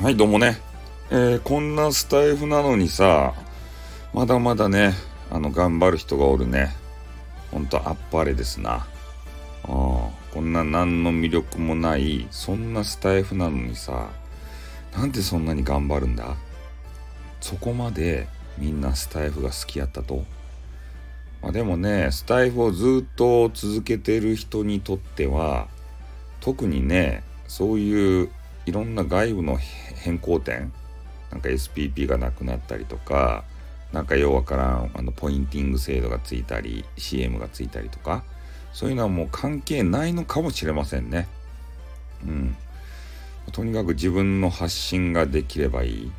はい、どうもね。えー、こんなスタイフなのにさ、まだまだね、あの、頑張る人がおるね。ほんと、あっぱれですな。あこんな何の魅力もない、そんなスタイフなのにさ、なんでそんなに頑張るんだ？そこまでみんなスタイフが好きやったとまあ、でもね、スタイフをずっと続けてる人にとっては、特にね、そういういろんな外部の変更点なんか SPP がなくなったりとかなんかようわからんあのポインティング制度がついたり CM がついたりとかそういうのはもう関係ないのかもしれませんね。うん。とにかく自分の発信ができればいい。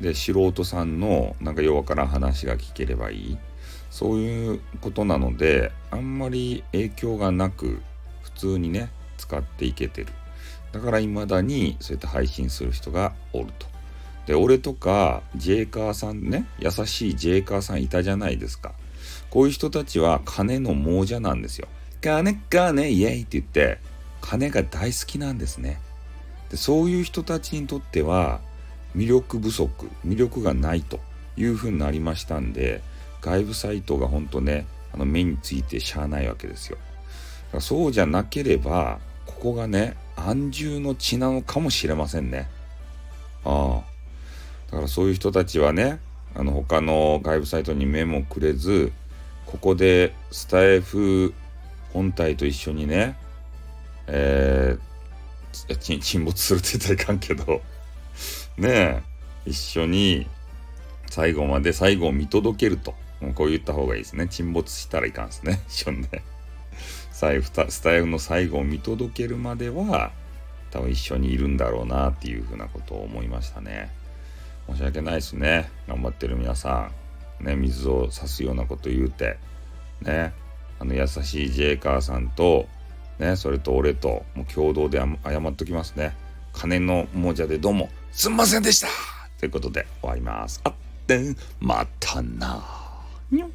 で、素人さんのなんかようわからん話が聞ければいい。そういうことなので、あんまり影響がなく普通にね、使っていけてる。だから未だにそうやって配信する人がおると。で、俺とかジェイカーさんね、優しいジェイカーさんいたじゃないですか。こういう人たちは金の亡者なんですよ。金金イエイって言って、金が大好きなんですね。でそういう人たちにとっては魅力不足、魅力がないというふうになりましたんで、外部サイトが本当ね、あの目についてしゃあないわけですよ。そうじゃなければ、ここがね、安住の地なのかもしれませんね。ああ。だからそういう人たちはね、あの他の外部サイトに目もくれず、ここでスタイフ本体と一緒にね、えー、沈没するって言ったらいかんけど、ねえ、一緒に最後まで最後を見届けると。こう言った方がいいですね。沈没したらいかんですね。一緒にね。スタイフの最後を見届けるまでは多分一緒にいるんだろうなっていうふうなことを思いましたね。申し訳ないですね。頑張ってる皆さん。ね水を差すようなこと言うて。ね。あの優しいジェイカーさんとねそれと俺ともう共同で謝っときますね。金の亡者でどうもすんませんでしたということで終わります。あってまたなにょ